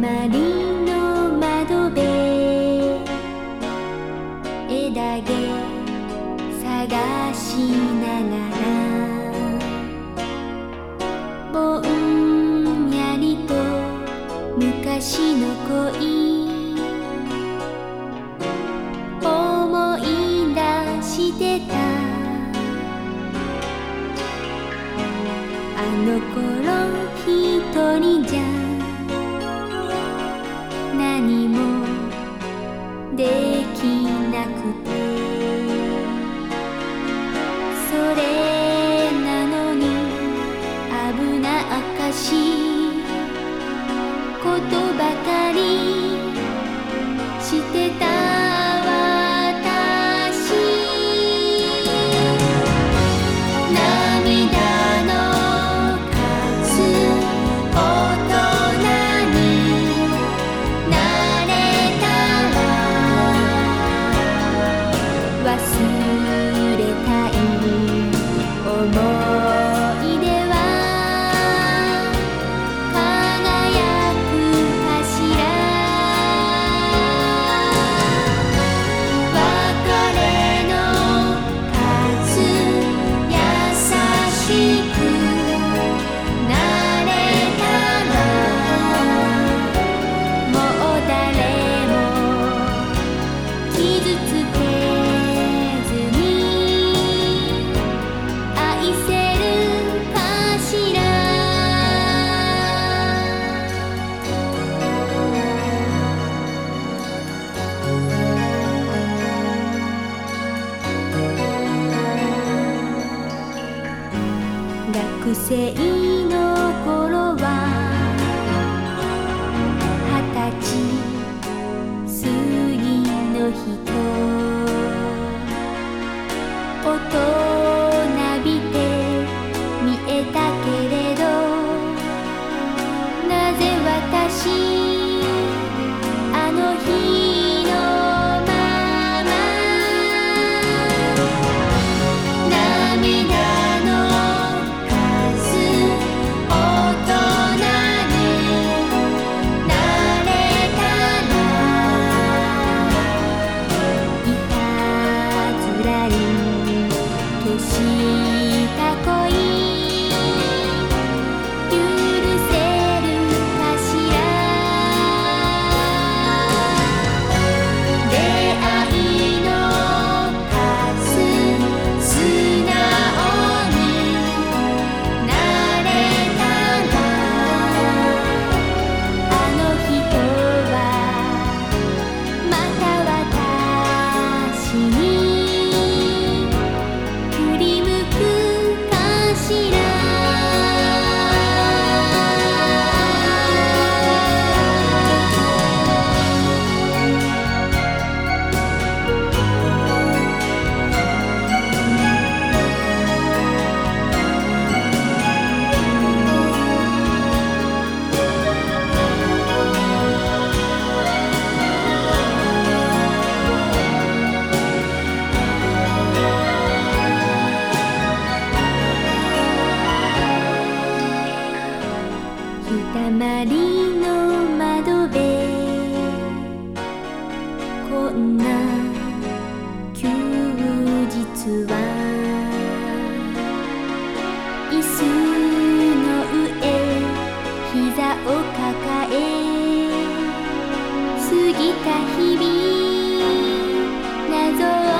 まりの窓辺枝毛探しながらぼんやりと昔の恋思い出してたあの頃一人じゃもできなくて。それなのに危なっかしい。ことばかりしてた私。涙学生の心。隣の窓辺。こんな休日は。椅子の上膝を抱え。過ぎた日々謎を